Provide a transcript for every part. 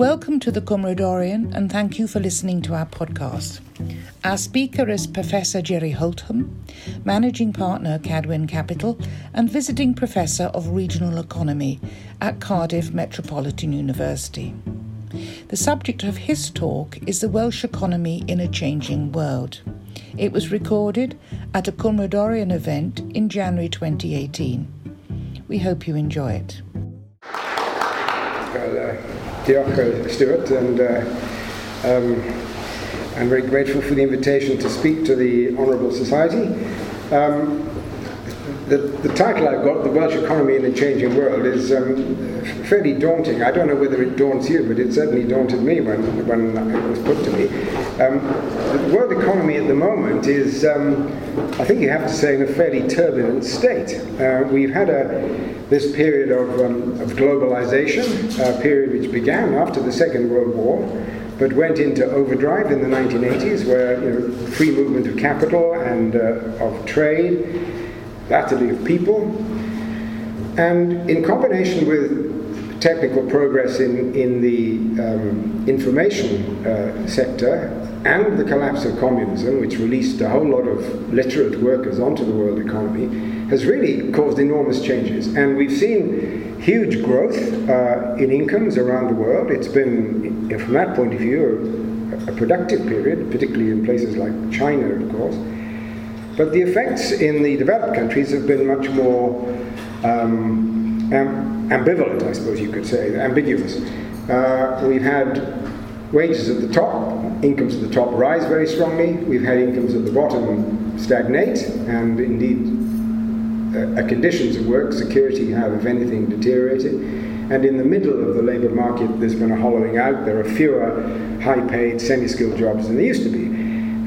Welcome to the Cymmrodorion and thank you for listening to our podcast. Our speaker is Professor Gerry Holtham, Managing Partner Cadwyn Capital and Visiting Professor of Regional Economy at Cardiff Metropolitan University. The subject of his talk is the Welsh economy in a changing world. It was recorded at a Cymmrodorion event in January 2018. We hope you enjoy it. Uh, Stewart, and uh, um, I'm very grateful for the invitation to speak to the Honourable Society. Um, the, the, title I've got, The Welsh Economy in a Changing World, is um, fairly daunting. I don't know whether it daunts you, but it certainly daunted me when, when it was put to me. Um, the world economy at the moment is, um, I think you have to say, in a fairly turbulent state. Uh, we've had a this period of, um, of globalization, a period which began after the Second World War, but went into overdrive in the 1980s, where you know, free movement of capital and uh, of trade, latterly of people, and in combination with technical progress in, in the um, information uh, sector and the collapse of communism, which released a whole lot of literate workers onto the world economy, has really caused enormous changes. And we've seen huge growth uh, in incomes around the world. It's been, from that point of view, a, a productive period, particularly in places like China, of course. But the effects in the developed countries have been much more um, am- ambivalent, I suppose you could say, ambiguous. Uh, we've had wages at the top, incomes at the top rise very strongly. We've had incomes at the bottom stagnate, and indeed, uh, conditions of work, security have, if anything, deteriorated. And in the middle of the labour market, there's been a hollowing out. There are fewer high paid, semi skilled jobs than there used to be.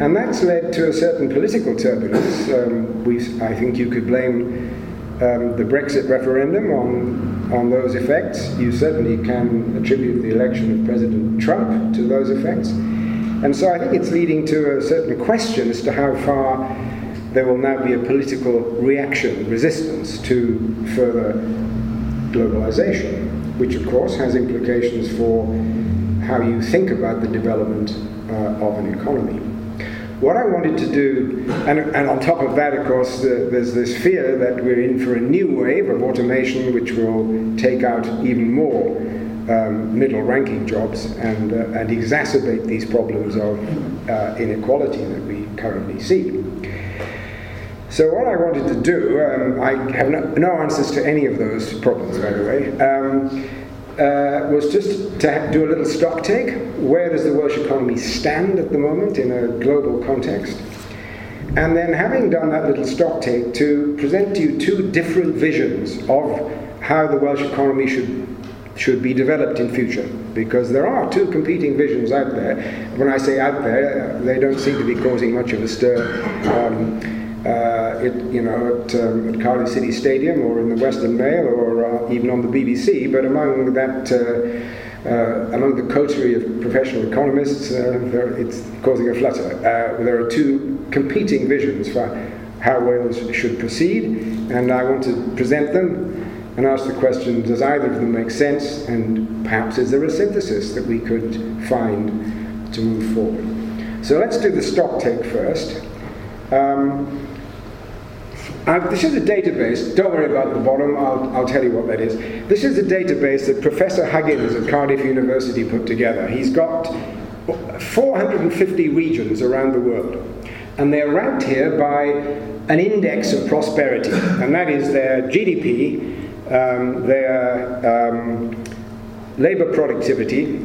And that's led to a certain political turbulence. Um, I think you could blame um, the Brexit referendum on, on those effects. You certainly can attribute the election of President Trump to those effects. And so I think it's leading to a certain question as to how far there will now be a political reaction, resistance to further globalization, which of course has implications for how you think about the development uh, of an economy. What I wanted to do, and, and on top of that, of course, the, there's this fear that we're in for a new wave of automation which will take out even more um, middle ranking jobs and, uh, and exacerbate these problems of uh, inequality that we currently see. So what I wanted to do, um, I have no, no, answers to any of those problems, by the way, um, uh, was just to do a little stock take. Where does the Welsh economy stand at the moment in a global context? And then, having done that little stock take, to present to you two different visions of how the Welsh economy should should be developed in future because there are two competing visions out there. When I say out there, they don't seem to be causing much of a stir. Um, uh, it, you know, at, um, at Cardiff City Stadium or in the Western Mail or uh, even on the BBC, but among that, uh, uh, among the coterie of professional economists, uh, it's causing a flutter. Uh, there are two competing visions for how Wales should proceed, and I want to present them and ask the question does either of them make sense, and perhaps is there a synthesis that we could find to move forward? So let's do the stock take first. Um, uh, this is a database, don't worry about the bottom, I'll, I'll tell you what that is. This is a database that Professor Huggins at Cardiff University put together. He's got 450 regions around the world, and they're ranked here by an index of prosperity, and that is their GDP, um, their um, labor productivity,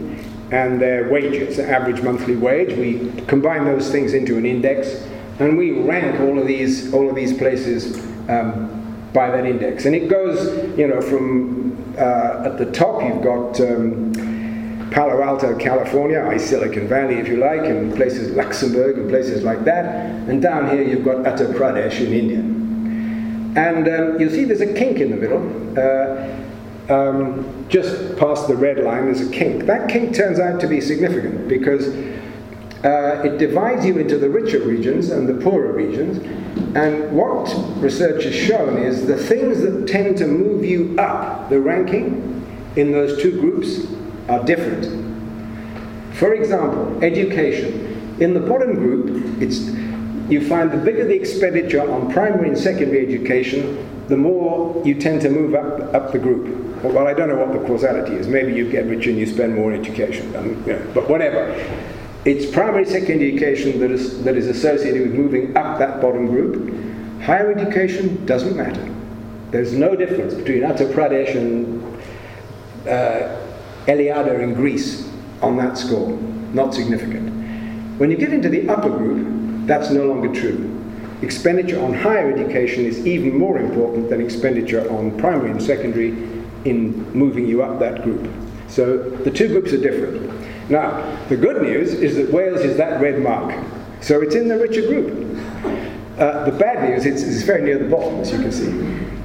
and their wages, the average monthly wage. We combine those things into an index, and we rank all of these all of these places um, by that index. And it goes, you know, from uh, at the top you've got um, Palo Alto, California, Silicon Valley, if you like, and places Luxembourg and places like that. And down here you've got Uttar Pradesh in India. And um, you'll see there's a kink in the middle. Uh, um, just past the red line, there's a kink. That kink turns out to be significant because uh, it divides you into the richer regions and the poorer regions. And what research has shown is the things that tend to move you up the ranking in those two groups are different For example, education. In the bottom group, it's, you find the bigger the expenditure on primary and secondary education, the more you tend to move up, up the group. Well, I don't know what the causality is. Maybe you get richer and you spend more on education. Mean, you know, but whatever. It's primary secondary education that is, that is associated with moving up that bottom group. Higher education doesn't matter. There's no difference between Uttar Pradesh and uh, Eliada in Greece on that score. Not significant. When you get into the upper group, that's no longer true. Expenditure on higher education is even more important than expenditure on primary and secondary in moving you up that group. So the two groups are different. Now, the good news is that Wales is that red mark. So it's in the richer group. Uh, the bad news is it's very near the bottom, as you can see.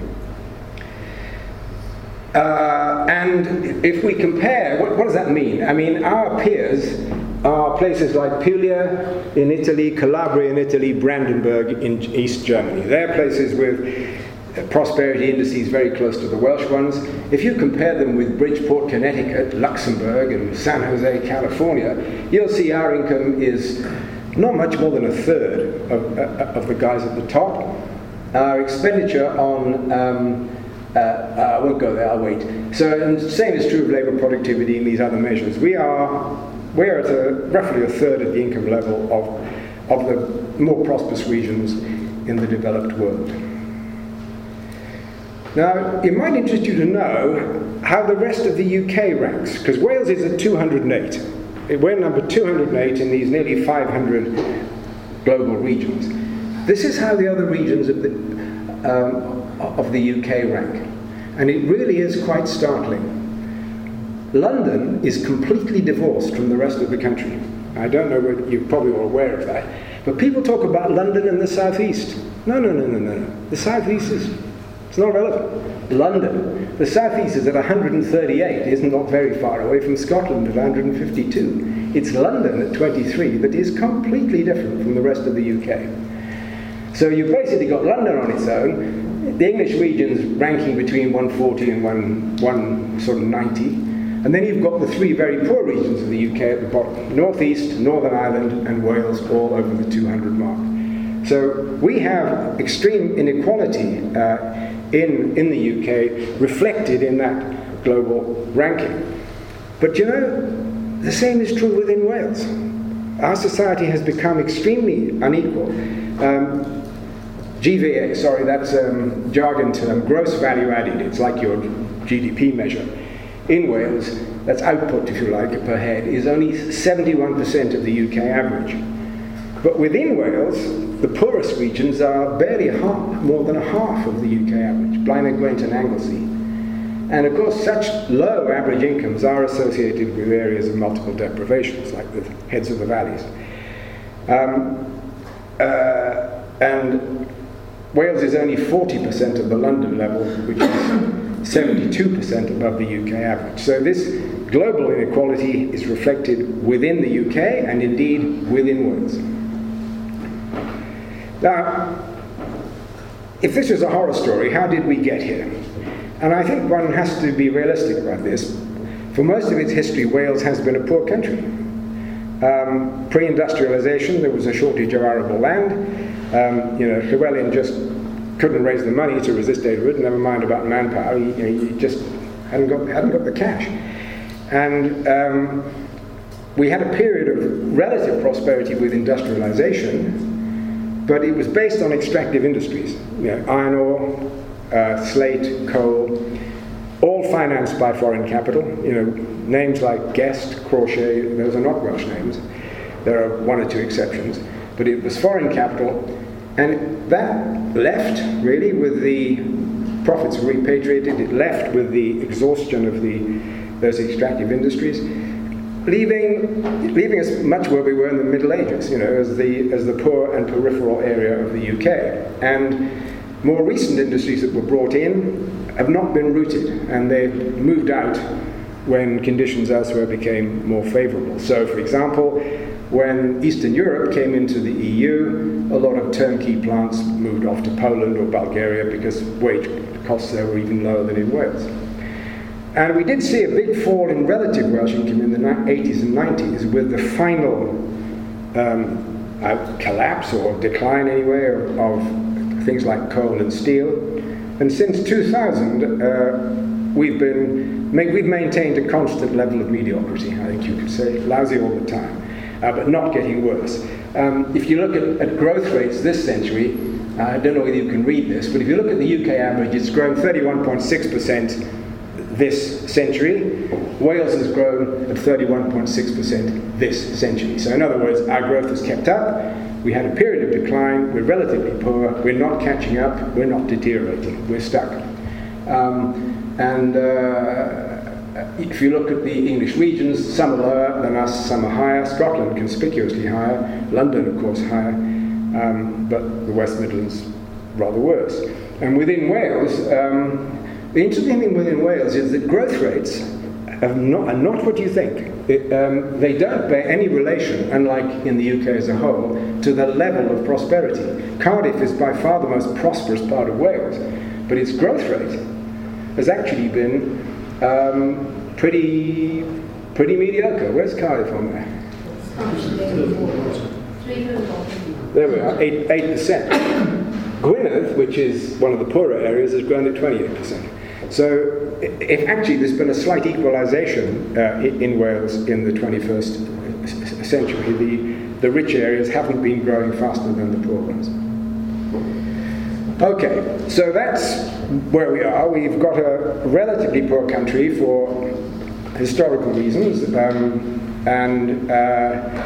Uh, and if we compare, what, what, does that mean? I mean, our peers are places like Puglia in Italy, Calabria in Italy, Brandenburg in East Germany. They're places with prosperity indices very close to the Welsh ones. If you compare them with Bridgeport, Connecticut, Luxembourg, and San Jose, California, you'll see our income is not much more than a third of, uh, of the guys at the top. Our expenditure on um, uh, uh, I won't go there, I'll wait. So, and same is true of labour productivity and these other measures. We are, we are at a, roughly a third of the income level of, of the more prosperous regions in the developed world. Now, it might interest you to know how the rest of the UK ranks, because Wales is at 208. We're number 208 in these nearly 500 global regions. This is how the other regions of the, um, of the UK rank. And it really is quite startling. London is completely divorced from the rest of the country. I don't know whether you're probably all aware of that. But people talk about London and the southeast. No, no, no, no, no. The southeast is it's not relevant. London, the southeast is at 138, is not very far away from Scotland at 152. It's London at 23 that is completely different from the rest of the UK. So you've basically got London on its own, the English regions ranking between 140 and one, one sort of 90. And then you've got the three very poor regions of the UK at the bottom Northeast, Northern Ireland, and Wales, all over the 200 mark. So we have extreme inequality uh, in, in the UK reflected in that global ranking. But you know, the same is true within Wales. Our society has become extremely unequal. Um, GVA, sorry, that's a um, jargon term, gross value added. It's like your GDP measure. In Wales, that's output, if you like, per head, is only 71% of the UK average. But within Wales, the poorest regions are barely half, more than a half of the UK average, Blaenau Gwent and Anglesey. And of course, such low average incomes are associated with areas of multiple deprivations, like the heads of the valleys. Um, uh, and Wales is only 40% of the London level, which is 72% above the UK average. So this global inequality is reflected within the UK and indeed within Wales. Now, if this was a horror story, how did we get here? And I think one has to be realistic about this. For most of its history, Wales has been a poor country. Um, Pre industrialization, there was a shortage of arable land. Um, you know, Llewellyn just couldn't raise the money to resist Edward, never mind about manpower, he, you know, just hadn't got, hadn't got the cash. And um, we had a period of relative prosperity with industrialization, but it was based on extractive industries, you know, iron ore, uh, slate, coal, all financed by foreign capital. You know, names like Guest, Crawshay, those are not Welsh names. There are one or two exceptions, but it was foreign capital and that left, really, with the profits repatriated, it left with the exhaustion of the, those extractive industries, leaving, leaving us much where we were in the Middle Ages, you know, as the, as the poor and peripheral area of the UK. And more recent industries that were brought in have not been rooted, and they've moved out when conditions elsewhere became more favourable. So, for example, when Eastern Europe came into the EU, a lot of turnkey plants moved off to Poland or Bulgaria because wage costs there were even lower than in Wales. And we did see a big fall in relative Welsh income in the 80s and 90s with the final um, uh, collapse or decline anyway of, of, things like coal and steel. And since 2000, uh, we've been we've maintained a constant level of mediocrity. I think you could say lousy all the time, uh, but not getting worse. Um, if you look at, at growth rates this century, I don't know whether you can read this, but if you look at the UK average, it's grown 31.6 percent this century. Wales has grown at 31.6% this century. So, in other words, our growth has kept up. We had a period of decline. We're relatively poor. We're not catching up. We're not deteriorating. We're stuck. Um, and uh, if you look at the English regions, some are lower than us, some are higher. Scotland conspicuously higher. London, of course, higher. Um, but the West Midlands rather worse. And within Wales, um, the interesting thing within Wales is that growth rates are not, are not what you think. It, um, they don't bear any relation, unlike in the UK as a whole, to the level of prosperity. Cardiff is by far the most prosperous part of Wales, but its growth rate has actually been um, pretty, pretty mediocre. Where's Cardiff on there? There we are, 8, 8%. Gwynedd, which is one of the poorer areas, has grown at 28%. So, if actually there's been a slight equalisation uh, in Wales in the 21st century, the, the rich areas haven't been growing faster than the poor ones. Okay, so that's where we are. We've got a relatively poor country for historical reasons, um, and uh,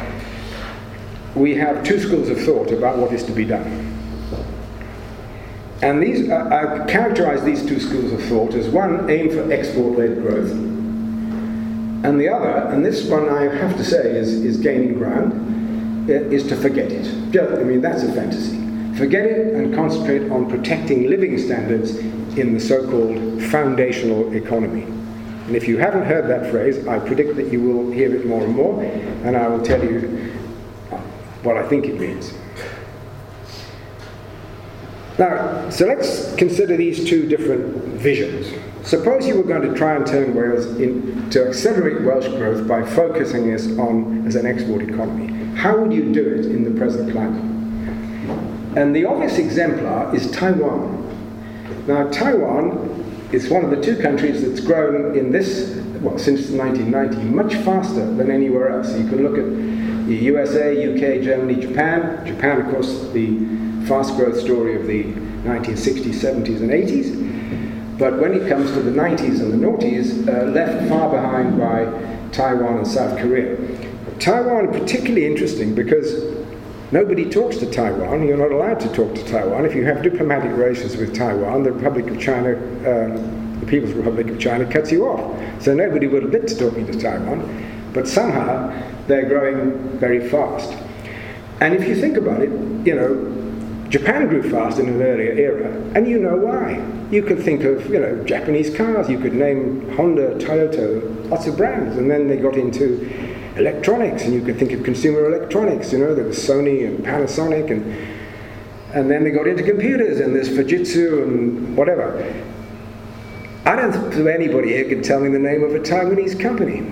we have two schools of thought about what is to be done. And these, uh, I characterize these two schools of thought as one aim for export-led growth, and the other, and this one I have to say is, is gaining ground, is to forget it. I mean, that's a fantasy. Forget it and concentrate on protecting living standards in the so-called foundational economy. And if you haven't heard that phrase, I predict that you will hear it more and more, and I will tell you what I think it means. Now, so let's consider these two different visions. Suppose you were going to try and turn Wales in, to accelerate Welsh growth by focusing us on as an export economy. How would you do it in the present climate? And the obvious exemplar is Taiwan. Now, Taiwan is one of the two countries that's grown in this, well, since 1990, much faster than anywhere else. You can look at the USA, UK, Germany, Japan. Japan, of course, the fast growth story of the 1960s, 70s, and 80s. But when it comes to the 90s and the noughties, uh, left far behind by Taiwan and South Korea. Taiwan is particularly interesting because nobody talks to Taiwan. You're not allowed to talk to Taiwan. If you have diplomatic relations with Taiwan, the Republic of China, um, the People's Republic of China, cuts you off. So nobody will admit to talking to Taiwan. But somehow they're growing very fast. And if you think about it, you know, Japan grew fast in an earlier era, and you know why. You could think of, you know, Japanese cars, you could name Honda, Toyota, lots of brands, and then they got into electronics, and you could think of consumer electronics, you know, there was Sony and Panasonic, and, and then they got into computers, and there's Fujitsu and whatever. I don't think anybody here can tell me the name of a Taiwanese company.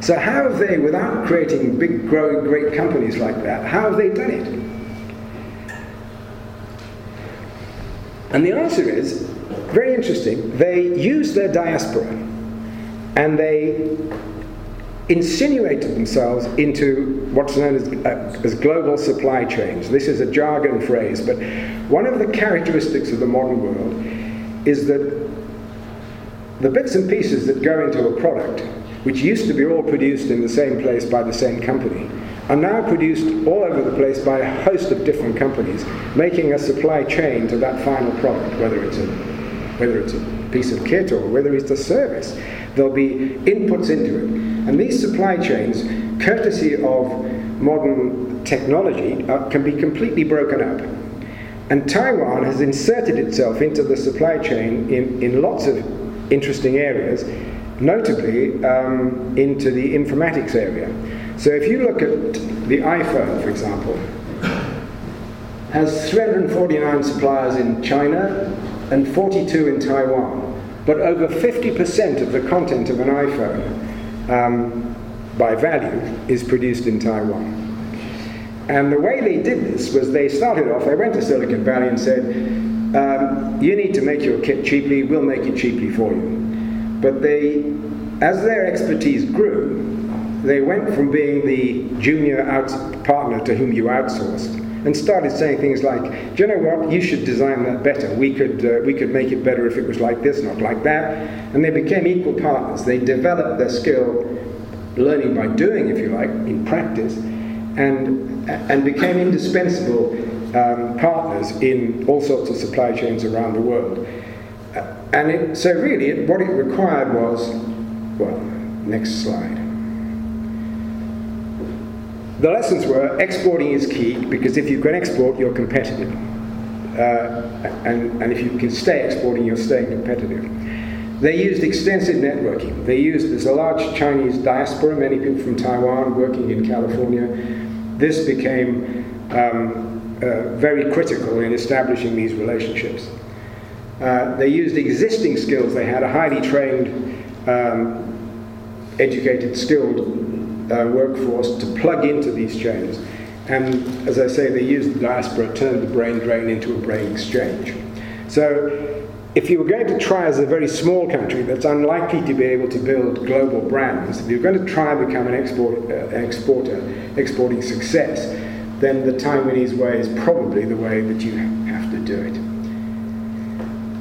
So how have they, without creating big, growing, great companies like that, how have they done it? And the answer is very interesting. They used their diaspora and they insinuated themselves into what's known as, uh, as global supply chains. This is a jargon phrase, but one of the characteristics of the modern world is that the bits and pieces that go into a product, which used to be all produced in the same place by the same company, are now produced all over the place by a host of different companies, making a supply chain to that final product, whether it's a, whether it's a piece of kit or whether it's a service. There'll be inputs into it. And these supply chains, courtesy of modern technology, uh, can be completely broken up. And Taiwan has inserted itself into the supply chain in, in lots of interesting areas, notably um, into the informatics area. So if you look at the iPhone, for example, has 349 suppliers in China and 42 in Taiwan. but over 50% of the content of an iPhone um, by value is produced in Taiwan. And the way they did this was they started off, they went to Silicon Valley and said, um, You need to make your kit cheaply, we'll make it cheaply for you. But they, as their expertise grew, they went from being the junior partner to whom you outsourced and started saying things like, "Do you know what? You should design that better. We could uh, we could make it better if it was like this, not like that." And they became equal partners. They developed their skill, learning by doing, if you like, in practice, and and became indispensable um, partners in all sorts of supply chains around the world. And it, so, really, it, what it required was well, next slide. The lessons were exporting is key because if you can export, you're competitive. Uh, and, and if you can stay exporting, you're staying competitive. They used extensive networking. They used, there's a large Chinese diaspora, many people from Taiwan working in California. This became um, uh, very critical in establishing these relationships. Uh, they used existing skills. They had a highly trained, um, educated, skilled uh, workforce to plug into these chains. And as I say, they used the diaspora, turned the brain drain into a brain exchange. So if you were going to try as a very small country that's unlikely to be able to build global brands, if you're going to try and become an, export, uh, an exporter, exporting success, then the Taiwanese way is probably the way that you have to do it.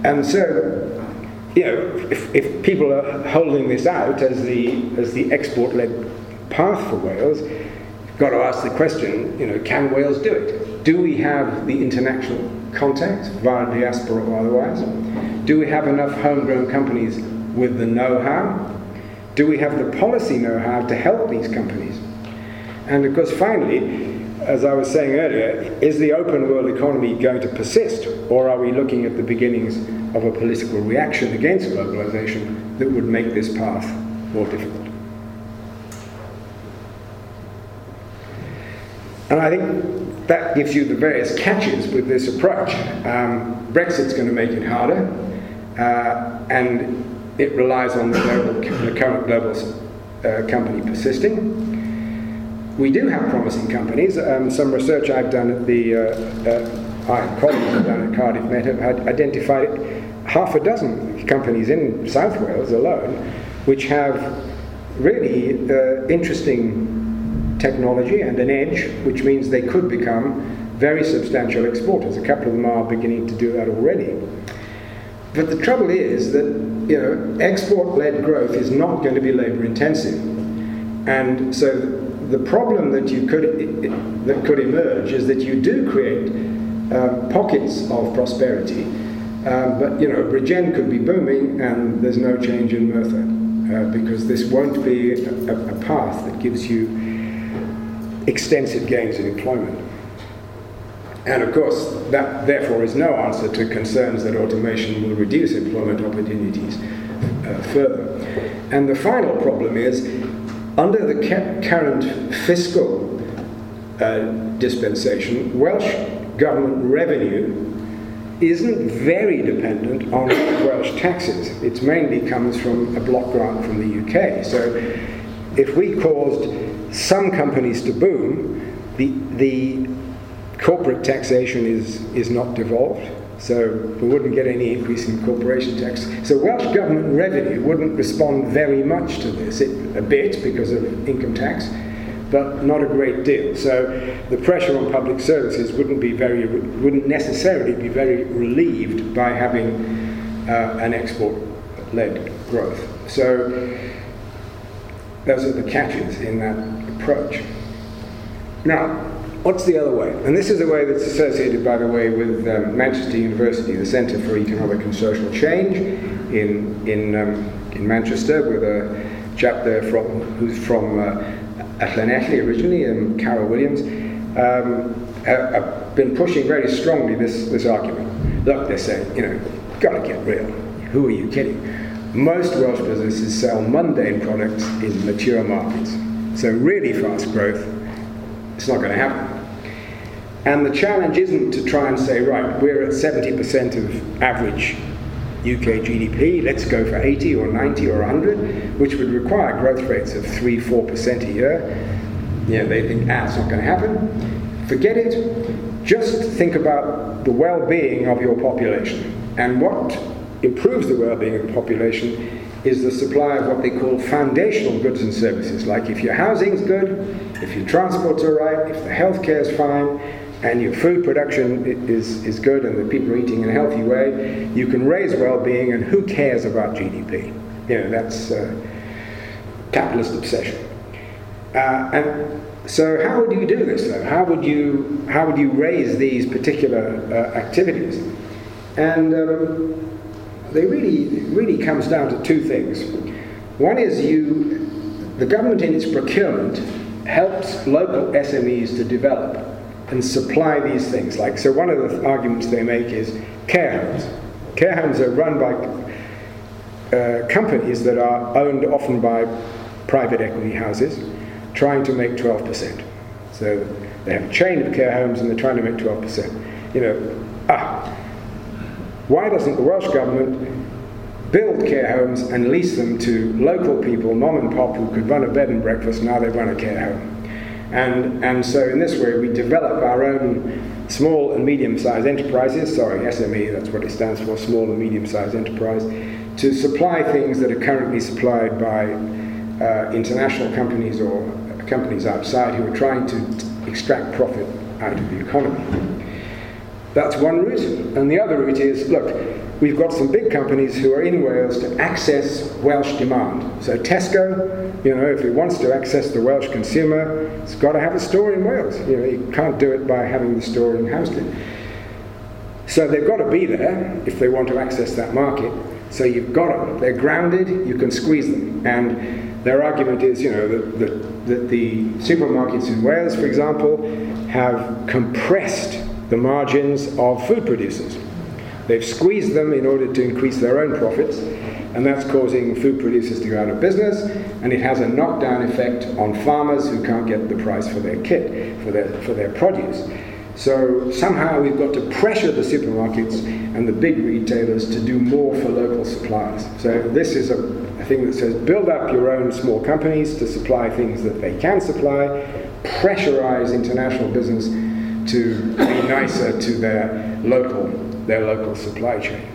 And so, you know, if, if people are holding this out as the, as the export-led path for Wales, you've got to ask the question, you know, can Wales do it? Do we have the international contact via diaspora or otherwise? Do we have enough homegrown companies with the know-how? Do we have the policy know-how to help these companies? And of course, finally, as I was saying earlier, is the open world economy going to persist, or are we looking at the beginnings of a political reaction against globalization that would make this path more difficult? And I think that gives you the various catches with this approach. Um, Brexit's going to make it harder, uh, and it relies on the, global, the current global uh, company persisting we do have promising companies. Um, some research I've done at the, uh, uh, colleagues have done at Cardiff Met have identified half a dozen companies in South Wales alone which have really uh, interesting technology and an edge, which means they could become very substantial exporters. A couple of them are beginning to do that already. But the trouble is that you know, export-led growth is not going to be labor intensive. And so the problem that you could that could emerge is that you do create um, pockets of prosperity, um, but you know Bridgend could be booming and there's no change in Merthyr uh, because this won't be a, a, path that gives you extensive gains in employment. And of course, that therefore is no answer to concerns that automation will reduce employment opportunities uh, further. And the final problem is under the current fiscal uh, dispensation, Welsh government revenue isn't very dependent on Welsh taxes. It mainly comes from a block grant from the UK. So if we caused some companies to boom, the, the corporate taxation is, is not devolved. So we wouldn't get any increase in corporation tax. So Welsh government revenue wouldn't respond very much to this, it, a bit because of income tax, but not a great deal. So the pressure on public services wouldn't be very, wouldn't necessarily be very relieved by having uh, an export-led growth. So those are the catches in that approach. Now, What's the other way? And this is a way that's associated, by the way, with um, Manchester University, the Centre for Economic and Social Change in, in, um, in Manchester, with a chap there from, who's from uh, Llanelli originally, and Karel Williams, um, have been pushing very strongly this, this argument. Look, they're saying, you know, gotta get real. Who are you kidding? Most Welsh businesses sell mundane products in mature markets. So really fast growth, it's not going to happen. And the challenge isn't to try and say, right, we're at 70% of average UK GDP, let's go for 80 or 90 or 100, which would require growth rates of 3 4% a year. Know, they think, ah, not going to happen. Forget it. Just think about the well being of your population. And what improves the well being of the population is the supply of what they call foundational goods and services. Like if your housing's good, if your transport's all right, if the healthcare is fine, and your food production is, is good and the people are eating in a healthy way, you can raise well-being and who cares about GDP? You know, that's uh, capitalist obsession. Uh, and so how would you do this though? How would you, how would you raise these particular uh, activities? And um, they really, really comes down to two things. One is you, the government in its procurement helps local SMEs to develop and supply these things. Like, so one of the arguments they make is care homes. Care homes are run by uh, companies that are owned often by private equity houses trying to make 12%. So they have a chain of care homes and they're trying to make 12%. You know, ah, why doesn't the Welsh government build care homes and lease them to local people, mom and pop, who could run a bed and breakfast, now they run a care home? And, and so in this way, we develop our own small and medium-sized enterprises, sorry, SME, that's what it stands for, small and medium-sized enterprise, to supply things that are currently supplied by uh, international companies or companies outside who are trying to t- extract profit out of the economy. That's one route. And the other route is, look, we've got some big companies who are in Wales to access Welsh demand. So Tesco, you know, if it wants to access the Welsh consumer, it's got to have a store in Wales. You know, you can't do it by having the store in Housden. So they've got to be there if they want to access that market. So you've got them. They're grounded. You can squeeze them. And their argument is, you know, that, that the supermarkets in Wales, for example, have compressed the margins of food producers. They've squeezed them in order to increase their own profits, and that's causing food producers to go out of business, and it has a knockdown effect on farmers who can't get the price for their kit, for their, for their produce. So somehow we've got to pressure the supermarkets and the big retailers to do more for local suppliers. So this is a, a thing that says build up your own small companies to supply things that they can supply, pressurize international business to be nicer to their local, their local supply chain.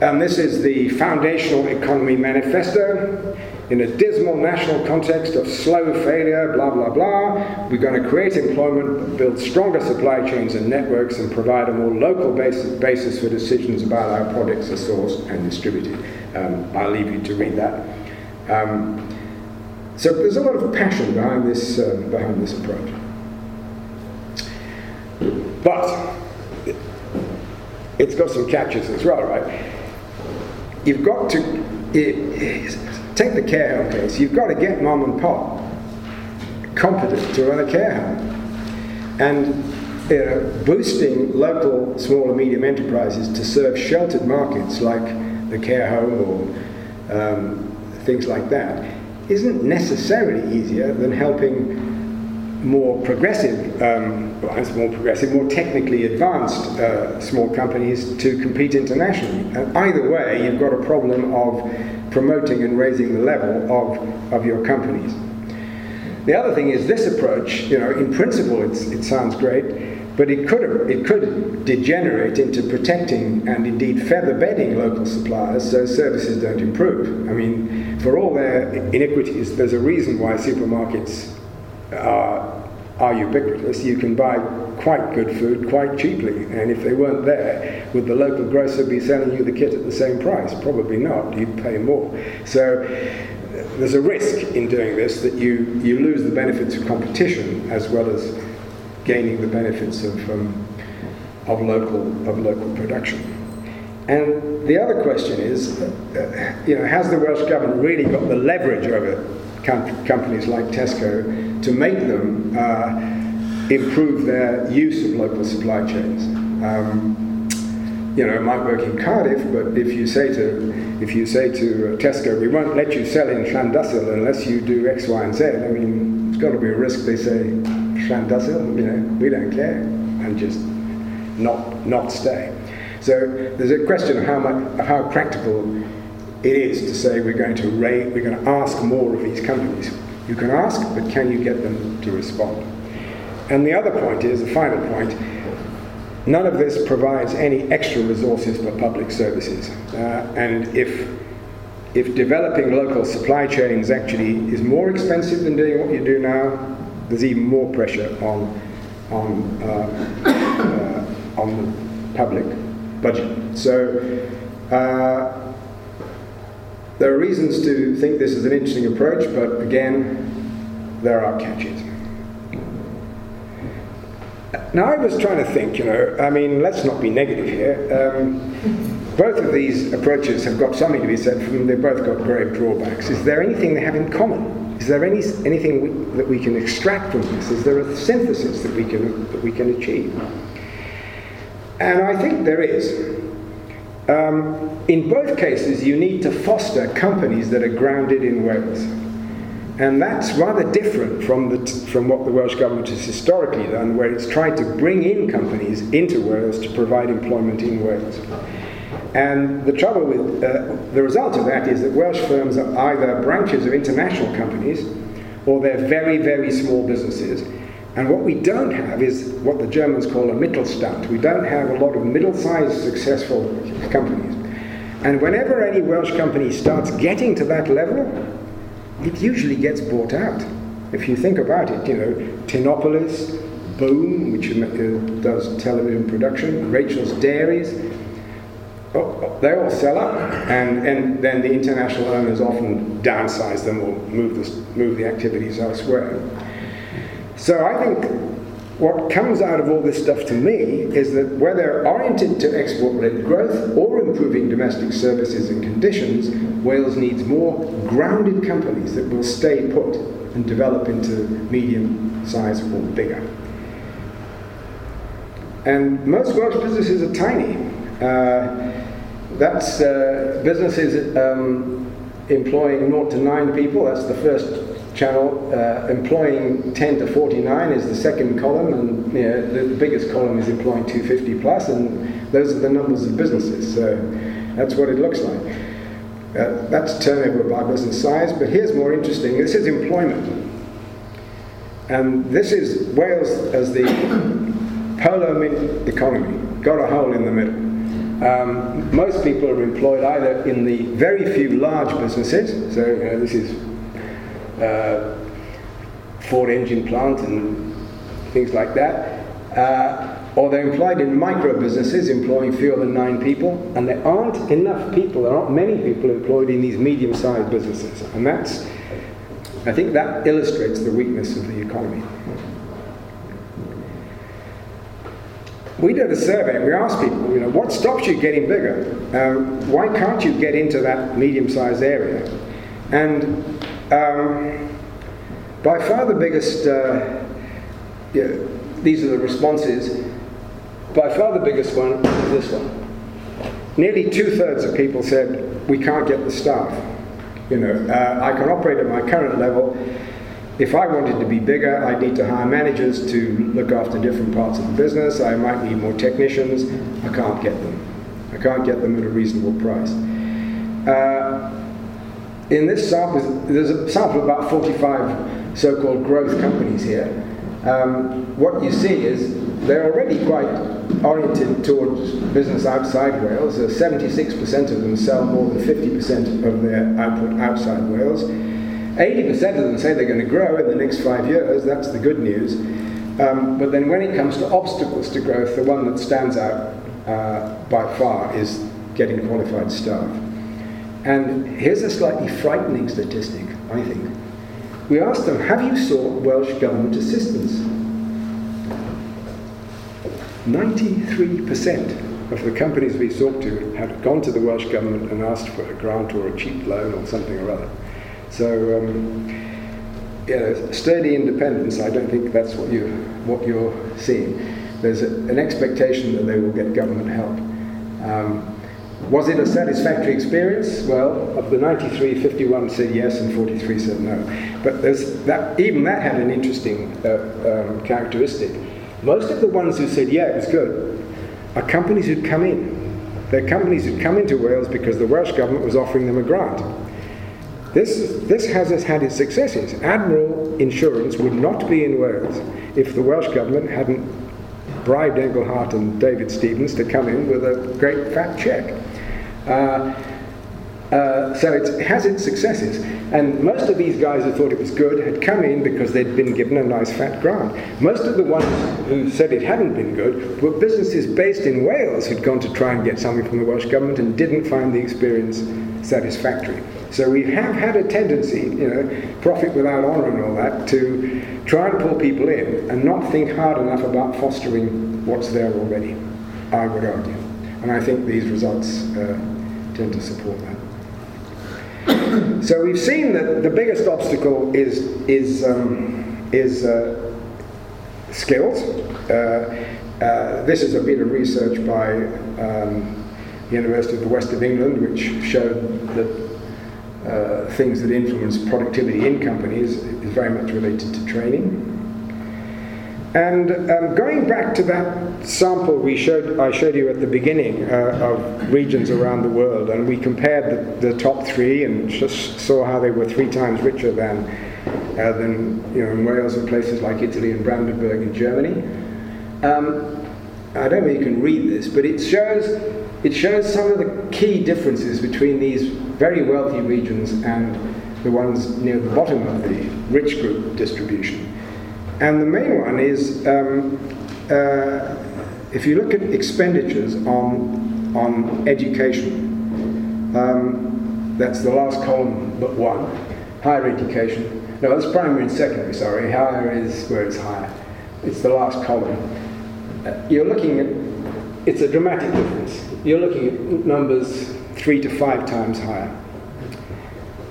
And this is the Foundational Economy Manifesto. In a dismal national context of slow failure, blah, blah, blah, we're going to create employment, build stronger supply chains and networks, and provide a more local basis, basis for decisions about how products are sourced and distributed. Um, I'll leave you to read that. Um, so there's a lot of passion behind this, uh, behind this approach. But it's got some catches as well, right? You've got to it, take the care home case. You've got to get mom and pop competent to run a care home, and you know, boosting local small and medium enterprises to serve sheltered markets like the care home or um, things like that isn't necessarily easier than helping more progressive, um, more progressive, more technically advanced uh, small companies to compete internationally. And either way, you've got a problem of promoting and raising the level of, of your companies. The other thing is this approach, you know, in principle it sounds great, but it could, it could degenerate into protecting and indeed feather bedding local suppliers so services don't improve. I mean, for all their iniquities, there's a reason why supermarkets are, are ubiquitous. You can buy quite good food quite cheaply, and if they weren't there, would the local grocer be selling you the kit at the same price? Probably not. You'd pay more. So there's a risk in doing this that you, you lose the benefits of competition as well as gaining the benefits of, um, of, local, of local production. And the other question is, uh, you know, has the Welsh Government really got the leverage over com- companies like Tesco to make them uh, improve their use of local supply chains. Um, you know, it might work in Cardiff, but if you say to if you say to Tesco, we won't let you sell in Llandyssil unless you do X, Y, and Z. I mean, it's got to be a risk. They say Llandyssil, you know, we don't care, and just not not stay. So there's a question of how, much, of how practical it is to say we're going to rate, we're going to ask more of these companies. You can ask, but can you get them to respond? And the other point is, the final point, none of this provides any extra resources for public services. Uh, and if, if developing local supply chains actually is more expensive than doing what you do now, there's even more pressure on, on, uh, uh, on the public budget. So uh, there are reasons to think this is an interesting approach, but again, there are catches. Now, I was trying to think, you know, I mean, let's not be negative here. Um, both of these approaches have got something to be said for them. They've both got grave drawbacks. Is there anything they have in common? Is there any, anything we, that we can extract from this? Is there a synthesis that we can, that we can achieve? And I think there is. Um, in both cases, you need to foster companies that are grounded in Wales. And that's rather different from, the t- from what the Welsh Government has historically done, where it's tried to bring in companies into Wales to provide employment in Wales. And the trouble with uh, the result of that is that Welsh firms are either branches of international companies or they're very, very small businesses and what we don't have is what the Germans call a Mittelstand. We don't have a lot of middle-sized successful companies. And whenever any Welsh company starts getting to that level, it usually gets bought out. If you think about it, you know, Tinopolis, Boom, which uh, does television production, Rachel's Dairies, oh, they all sell up, and, and then the international owners often downsize them or move the, move the activities elsewhere. So I think what comes out of all this stuff to me is that whether oriented to export-led growth or improving domestic services and conditions, Wales needs more grounded companies that will stay put and develop into medium size or bigger. And most Welsh businesses are tiny. Uh, that's uh, businesses um, employing 0 to 9 people, that's the first channel. Uh, employing 10 to 49 is the second column, and you know, the, the, biggest column is employing 250 plus, and those are the numbers of businesses. So that's what it looks like. Uh, that's turnover by business size, but here's more interesting. This is employment. And this is Wales as the polo economy, got a hole in the middle. Um, most people are employed either in the very few large businesses, so you know, this is uh, Ford engine plant and things like that. Uh, or they're employed in micro businesses employing fewer than nine people, and there aren't enough people, there aren't many people employed in these medium sized businesses. And that's, I think that illustrates the weakness of the economy. We did a survey, we asked people, you know, what stops you getting bigger? Um, why can't you get into that medium sized area? And um, by far the biggest, uh, yeah, these are the responses. By far the biggest one is this one. Nearly two thirds of people said, We can't get the staff. You know, uh, I can operate at my current level. If I wanted to be bigger, I'd need to hire managers to look after different parts of the business. I might need more technicians. I can't get them. I can't get them at a reasonable price. Uh, in this sample, there's a sample of about 45 so-called growth companies here. Um, what you see is they're already quite oriented towards business outside Wales. Uh, 76% of them sell more than 50% of their output outside Wales. 80% of them say they're going to grow in the next five years. That's the good news. Um, but then when it comes to obstacles to growth, the one that stands out uh, by far is getting qualified staff. And here's a slightly frightening statistic, I think. We asked them, have you sought Welsh Government assistance? 93% of the companies we talked to had gone to the Welsh Government and asked for a grant or a cheap loan or something or other. So, um, yeah, sturdy independence, I don't think that's what, you, what you're seeing. There's a, an expectation that they will get government help. Um, was it a satisfactory experience? Well, of the 93, 51 said yes and 43 said no. But that, even that had an interesting uh, um, characteristic. Most of the ones who said yeah, it was good are companies who'd come in. They're companies had come into Wales because the Welsh government was offering them a grant. This, this has had its successes. Admiral Insurance would not be in Wales if the Welsh government hadn't bribed Engelhardt and David Stevens to come in with a great fat check. Uh, uh, so it has its successes. And most of these guys who thought it was good had come in because they'd been given a nice fat grant. Most of the ones who said it hadn't been good were businesses based in Wales who'd gone to try and get something from the Welsh government and didn't find the experience satisfactory. So we have had a tendency, you know, prophet without honour and all that, to try and pull people in and not think hard enough about fostering what's there already, I would argue. And I think these results uh, tend to support that. so we've seen that the biggest obstacle is, is, um, is uh, skills. Uh, uh, this is a bit of research by um, the University of the West of England, which showed that uh, things that influence productivity in companies is very much related to training. And um, going back to that sample we showed, I showed you at the beginning uh, of regions around the world, and we compared the, the, top three and just saw how they were three times richer than, uh, than you know, in Wales and places like Italy and Brandenburg in Germany. Um, I don't know if you can read this, but it shows, it shows some of the key differences between these very wealthy regions and the ones near the bottom of the rich group distribution. And the main one is um, uh, if you look at expenditures on, on education, um, that's the last column but one, higher education. No, that's primary and secondary, sorry. Higher is where it's higher. It's the last column. Uh, you're looking at, it's a dramatic difference. You're looking at numbers three to five times higher.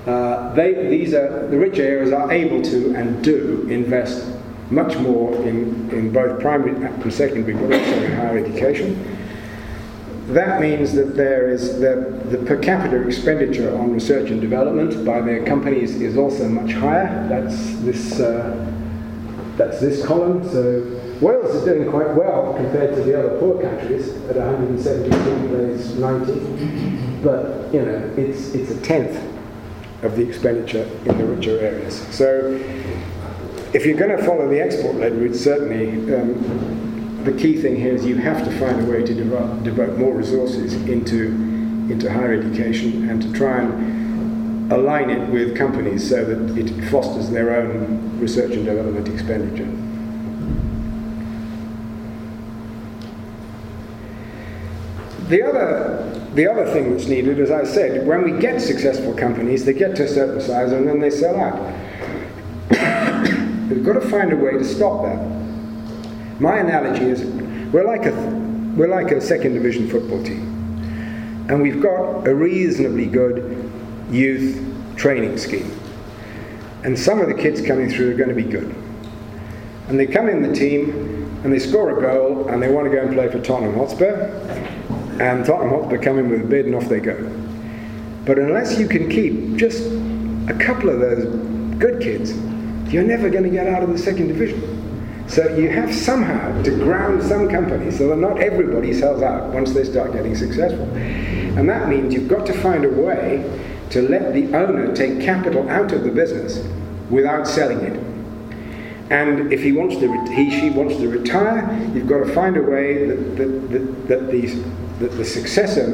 Uh, they, these are, the rich areas are able to and do invest much more in, in both primary and secondary, but also in higher education. That means that there is the, the per capita expenditure on research and development by their companies is also much higher. That's this, uh, that's this column. So Wales is doing quite well compared to the other poor countries at 172 place 90. But you know, it's, it's a tenth of the expenditure in the richer areas. So if you're going to follow the export-led route, certainly um, the key thing here is you have to find a way to devote, devote more resources into, into higher education and to try and align it with companies so that it fosters their own research and development expenditure. The other, the other thing that's needed, as I said, when we get successful companies, they get to a certain size and then they sell out. We've got to find a way to stop that. My analogy is we're like a, we're like a second division football team. And we've got a reasonably good youth training scheme. And some of the kids coming through are going to be good. And they come in the team and they score a goal and they want to go and play for Tottenham Hotspur. And Tottenham Hotspur come in with a bid and off they go. But unless you can keep just a couple of those good kids you're never going to get out of the second division. So you have somehow to ground some companies so that not everybody sells out once they start getting successful. And that means you've got to find a way to let the owner take capital out of the business without selling it. And if he wants to, he she wants to retire, you've got to find a way that, that, that, that, the, that the successor,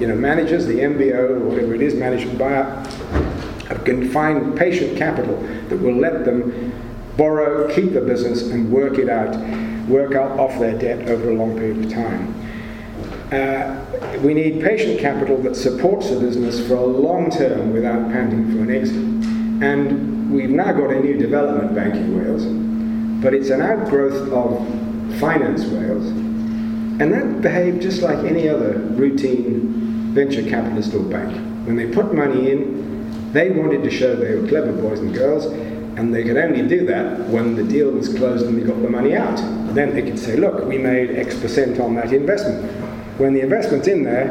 you know, managers, the MBO or whatever it is, management buyout, can find patient capital that will let them borrow, keep the business, and work it out, work out off their debt over a long period of time. Uh, we need patient capital that supports the business for a long term without panting for an exit. And we've now got a new development bank in Wales, but it's an outgrowth of Finance Wales, and that behaved just like any other routine venture capitalist or bank. When they put money in, they wanted to show they were clever boys and girls, and they could only do that when the deal was closed and they got the money out. Then they could say, look, we made X percent on that investment. When the investment's in there,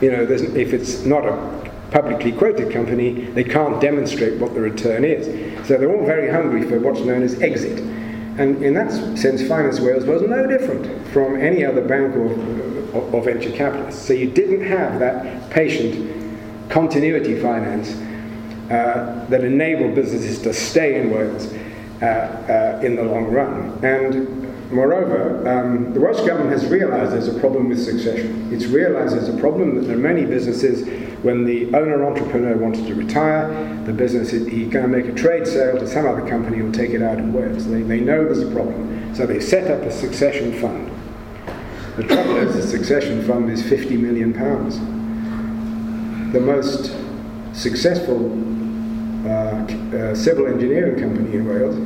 you know, if it's not a publicly quoted company, they can't demonstrate what the return is. So they're all very hungry for what's known as exit. And in that sense, Finance Wales was no different from any other bank or or, or venture capitalist. So you didn't have that patient continuity finance uh, that enable businesses to stay in Wales uh, uh, in the long run. And moreover, um, the Welsh government has realised there's a problem with succession. It's realised there's a problem that there are many businesses, when the owner entrepreneur wanted to retire, the business, he's going to make a trade sale to some other company will take it out in Wales. They, they know there's a problem. So they set up a succession fund. The trouble is, the succession fund is 50 million pounds. The most successful uh, uh, civil engineering company in Wales,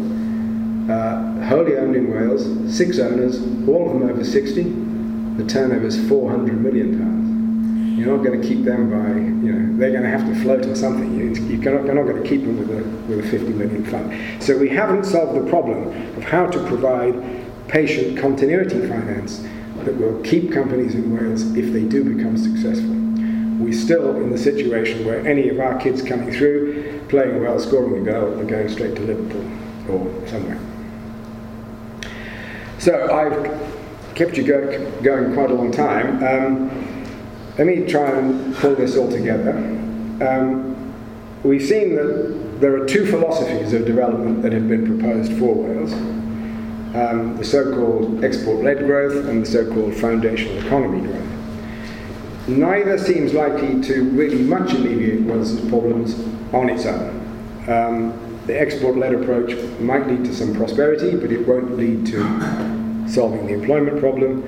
uh, wholly owned in Wales, six owners, all of them over 60. The turnover is 400 million pounds. You're not going to keep them by, you know, they're going to have to float or something. You, cannot, you're not going to keep them with a, with a 50 million fund. So we haven't solved the problem of how to provide patient continuity finance that will keep companies in Wales if they do become successful. We're still in the situation where any of our kids coming through playing well, scoring a goal, and going straight to Liverpool or somewhere. So I've kept you go, going quite a long time. Um, let me try and pull this all together. Um, we've seen that there are two philosophies of development that have been proposed for Wales. Um, the so-called export-led growth and the so-called foundational economy growth. Neither seems likely to really much alleviate Wales's problems on its own. Um, the export-led approach might lead to some prosperity, but it won't lead to solving the employment problem.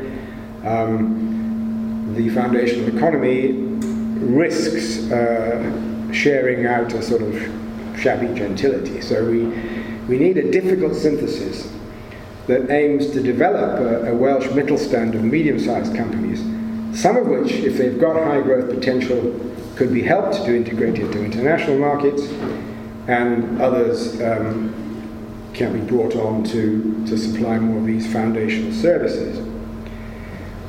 Um, the foundational economy risks uh, sharing out a sort of shabby gentility. So we, we need a difficult synthesis that aims to develop a, a Welsh stand of medium-sized companies, some of which, if they've got high growth potential, could be helped to integrate into international markets, and others um, can be brought on to, to supply more of these foundational services.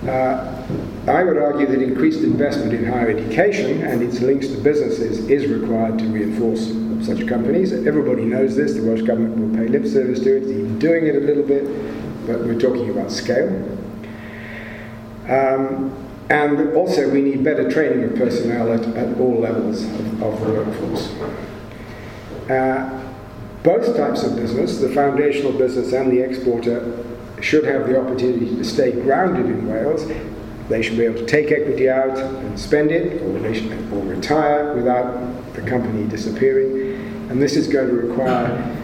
Uh, I would argue that increased investment in higher education and its links to businesses is required to reinforce such companies. Everybody knows this, the Welsh Government will pay lip service to it, it's even doing it a little bit, but we're talking about scale. Um, and also, we need better training of personnel at, at all levels of, of the workforce. Uh, both types of business, the foundational business and the exporter, should have the opportunity to stay grounded in Wales. They should be able to take equity out and spend it, or, or retire without the company disappearing. And this is going to require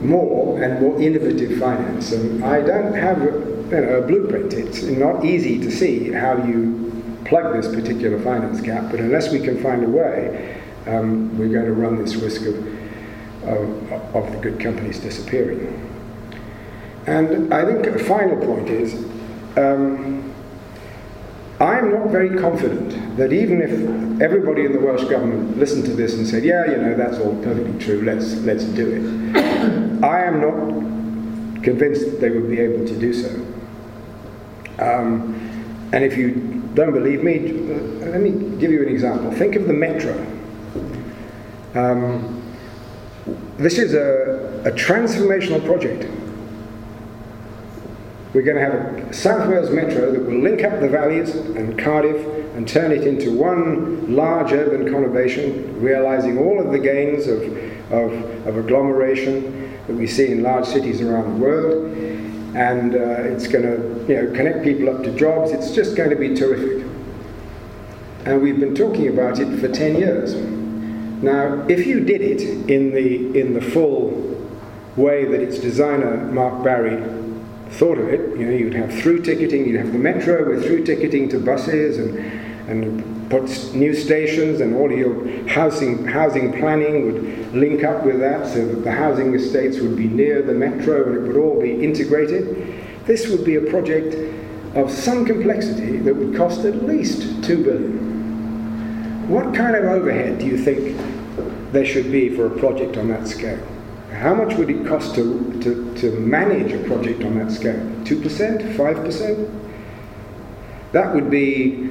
more and more innovative finance. And I don't have you know, a blueprint. It's not easy to see how you plug this particular finance gap, but unless we can find a way, um, we're going to run this risk of, of, of the good companies disappearing. And I think a final point is um, I'm not very confident that even if everybody in the Welsh government listened to this and said, yeah, you know, that's all perfectly true, let's, let's do it, I am not convinced that they would be able to do so. Um, and if you don't believe me, let me give you an example. Think of the metro. Um, this is a, a transformational project. We're going to have a South Wales metro that will link up the valleys and Cardiff and turn it into one large urban conurbation, realizing all of the gains of, of, of agglomeration that we see in large cities around the world and uh, it's going to you know, connect people up to jobs. It's just going to be terrific. And we've been talking about it for 10 years. Now, if you did it in the, in the full way that its designer, Mark Barry, thought of it, you know, you'd have through ticketing, you'd have the metro with through ticketing to buses and, and put new stations and all your housing, housing planning would link up with that so that the housing estates would be near the metro and it would all be integrated. This would be a project of some complexity that would cost at least two billion. What kind of overhead do you think there should be for a project on that scale? How much would it cost to, to, to manage a project on that scale? 2%? 5%? That would be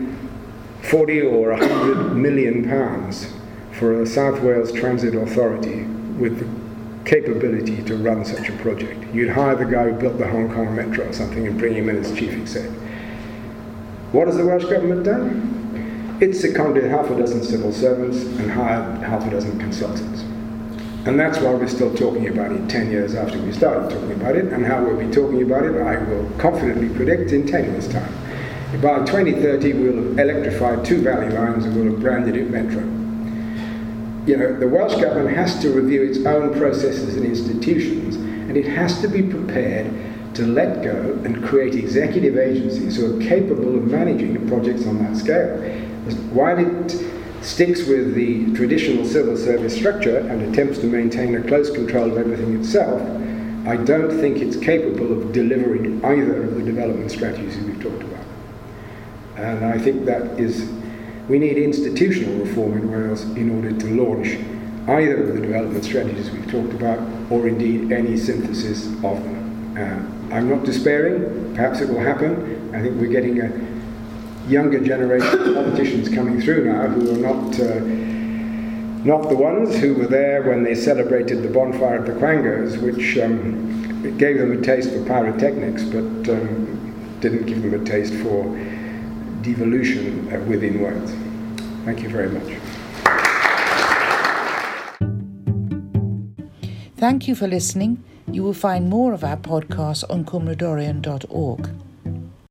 40 or 100 million pounds for a South Wales Transit Authority with the capability to run such a project. You'd hire the guy who built the Hong Kong Metro or something and bring him in as chief exec. What has the Welsh Government done? It's seconded half a dozen civil servants and hired half a dozen consultants. And that's why we're still talking about it 10 years after we started talking about it, and how we'll be talking about it, I will confidently predict in 10 years' time. By 2030, we'll have electrified two valley lines and we'll have branded it Metro. You know, the Welsh Government has to review its own processes and institutions, and it has to be prepared to let go and create executive agencies who are capable of managing projects on that scale. While it sticks with the traditional civil service structure and attempts to maintain a close control of everything itself, I don't think it's capable of delivering either of the development strategies we've talked about. And I think that is, we need institutional reform in Wales in order to launch either of the development strategies we've talked about or indeed any synthesis of them. Uh, I'm not despairing, perhaps it will happen. I think we're getting a younger generation of politicians coming through now who are not uh, not the ones who were there when they celebrated the bonfire of the Quangos, which um, gave them a taste for pyrotechnics, but um, didn't give them a taste for devolution within words. Thank you very much. Thank you for listening. You will find more of our podcasts on cymmrodorion.org.